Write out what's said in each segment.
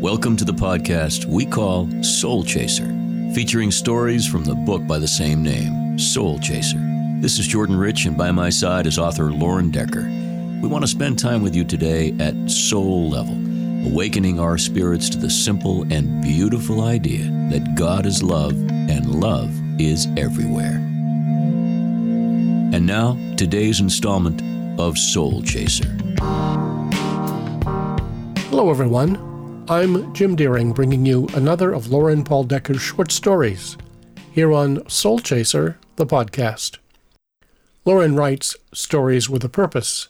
Welcome to the podcast we call Soul Chaser, featuring stories from the book by the same name, Soul Chaser. This is Jordan Rich, and by my side is author Lauren Decker. We want to spend time with you today at soul level, awakening our spirits to the simple and beautiful idea that God is love and love is everywhere. And now, today's installment of Soul Chaser. Hello, everyone. I'm Jim Deering, bringing you another of Lauren Paul Decker's short stories here on Soul Chaser, the podcast. Lauren writes stories with a purpose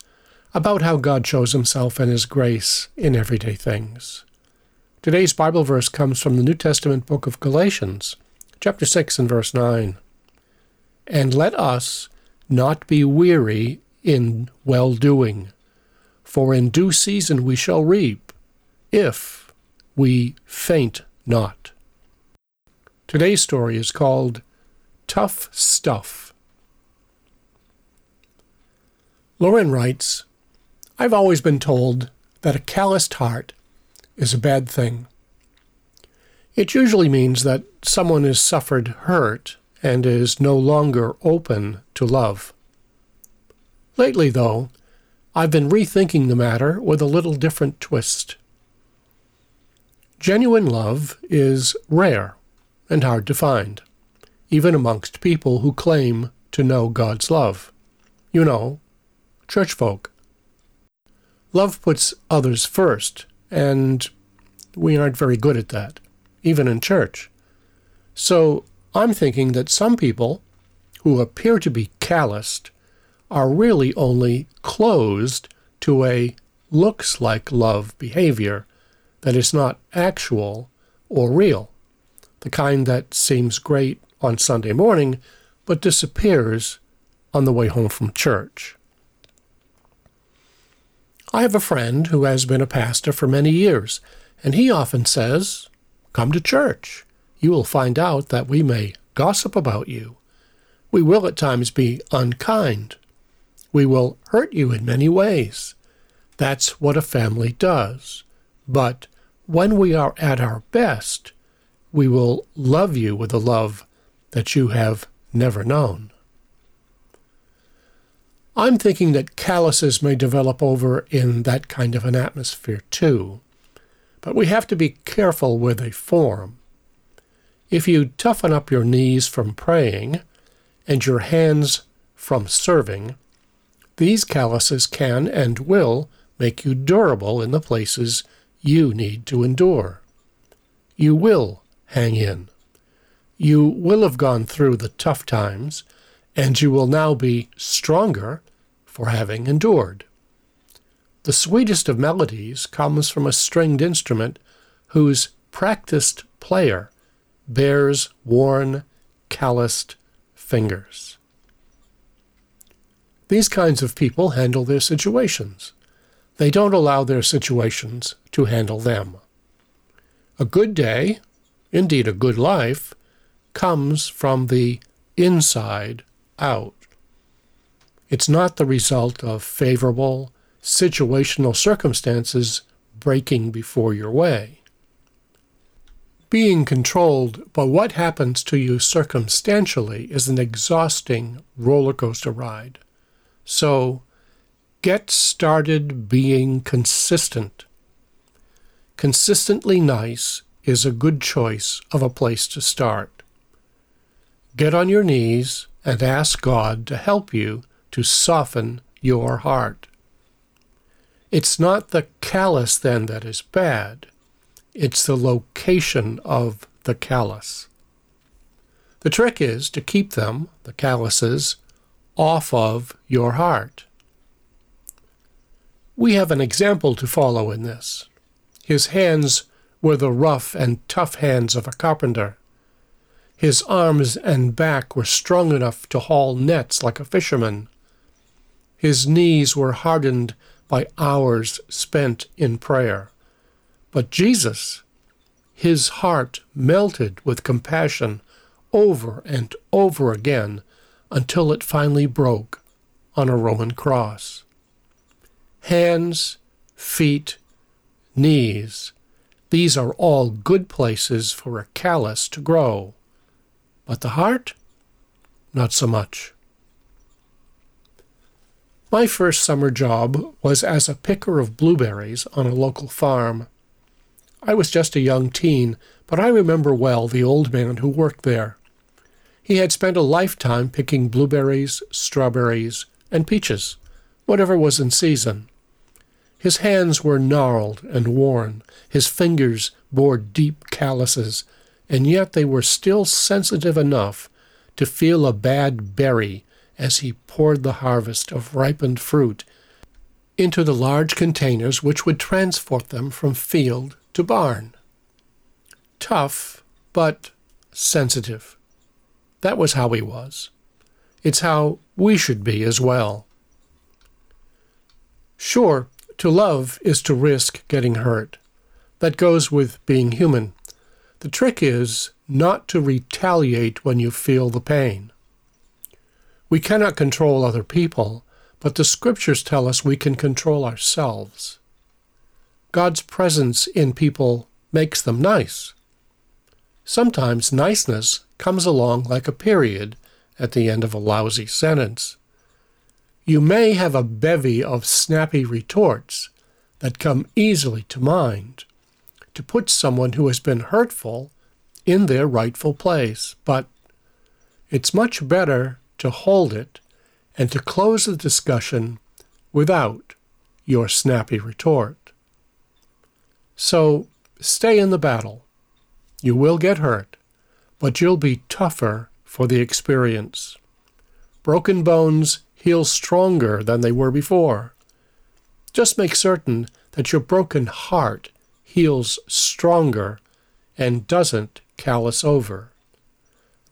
about how God shows himself and his grace in everyday things. Today's Bible verse comes from the New Testament book of Galatians, chapter 6 and verse 9. And let us not be weary in well doing, for in due season we shall reap, if we faint not. Today's story is called Tough Stuff. Lauren writes I've always been told that a calloused heart is a bad thing. It usually means that someone has suffered hurt and is no longer open to love. Lately, though, I've been rethinking the matter with a little different twist. Genuine love is rare and hard to find, even amongst people who claim to know God's love. You know, church folk. Love puts others first, and we aren't very good at that, even in church. So I'm thinking that some people who appear to be calloused are really only closed to a looks like love behavior that is not actual or real, the kind that seems great on Sunday morning but disappears on the way home from church. I have a friend who has been a pastor for many years, and he often says, Come to church. You will find out that we may gossip about you. We will at times be unkind. We will hurt you in many ways. That's what a family does. But when we are at our best, we will love you with a love that you have never known. I'm thinking that calluses may develop over in that kind of an atmosphere too, but we have to be careful where they form. If you toughen up your knees from praying and your hands from serving, these calluses can and will make you durable in the places you need to endure. You will hang in. You will have gone through the tough times, and you will now be stronger for having endured. The sweetest of melodies comes from a stringed instrument whose practiced player bears worn, calloused fingers. These kinds of people handle their situations. They don't allow their situations to handle them. A good day, indeed a good life, comes from the inside out. It's not the result of favorable, situational circumstances breaking before your way. Being controlled by what happens to you circumstantially is an exhausting roller coaster ride. So, get started being consistent. Consistently nice is a good choice of a place to start. Get on your knees and ask God to help you to soften your heart. It's not the callus then that is bad, it's the location of the callus. The trick is to keep them, the calluses, off of your heart. We have an example to follow in this. His hands were the rough and tough hands of a carpenter. His arms and back were strong enough to haul nets like a fisherman. His knees were hardened by hours spent in prayer. But Jesus, his heart melted with compassion over and over again until it finally broke on a Roman cross hands, feet, knees, These are all good places for a callus to grow. But the heart? Not so much. My first summer job was as a picker of blueberries on a local farm. I was just a young teen, but I remember well the old man who worked there. He had spent a lifetime picking blueberries, strawberries, and peaches, whatever was in season. His hands were gnarled and worn, his fingers bore deep calluses, and yet they were still sensitive enough to feel a bad berry as he poured the harvest of ripened fruit into the large containers which would transport them from field to barn. Tough, but sensitive. That was how he was. It's how we should be as well. Sure, to love is to risk getting hurt. That goes with being human. The trick is not to retaliate when you feel the pain. We cannot control other people, but the scriptures tell us we can control ourselves. God's presence in people makes them nice. Sometimes niceness comes along like a period at the end of a lousy sentence. You may have a bevy of snappy retorts that come easily to mind to put someone who has been hurtful in their rightful place, but it's much better to hold it and to close the discussion without your snappy retort. So stay in the battle. You will get hurt, but you'll be tougher for the experience. Broken bones heal stronger than they were before. Just make certain that your broken heart heals stronger and doesn't callous over.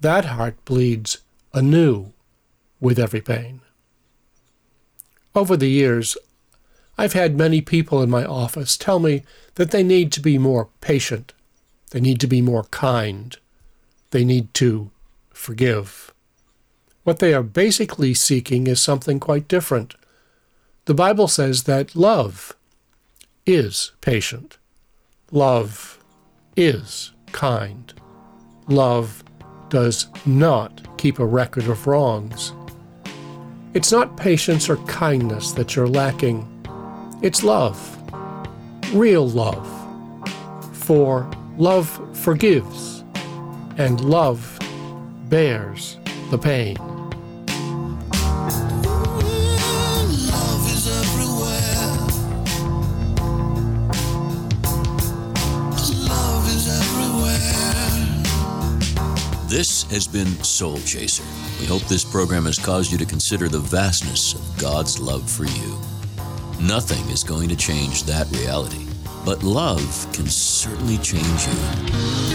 That heart bleeds anew with every pain. Over the years, I've had many people in my office tell me that they need to be more patient, they need to be more kind, they need to forgive. What they are basically seeking is something quite different. The Bible says that love is patient. Love is kind. Love does not keep a record of wrongs. It's not patience or kindness that you're lacking. It's love. Real love. For love forgives, and love bears the pain. This has been Soul Chaser. We hope this program has caused you to consider the vastness of God's love for you. Nothing is going to change that reality, but love can certainly change you.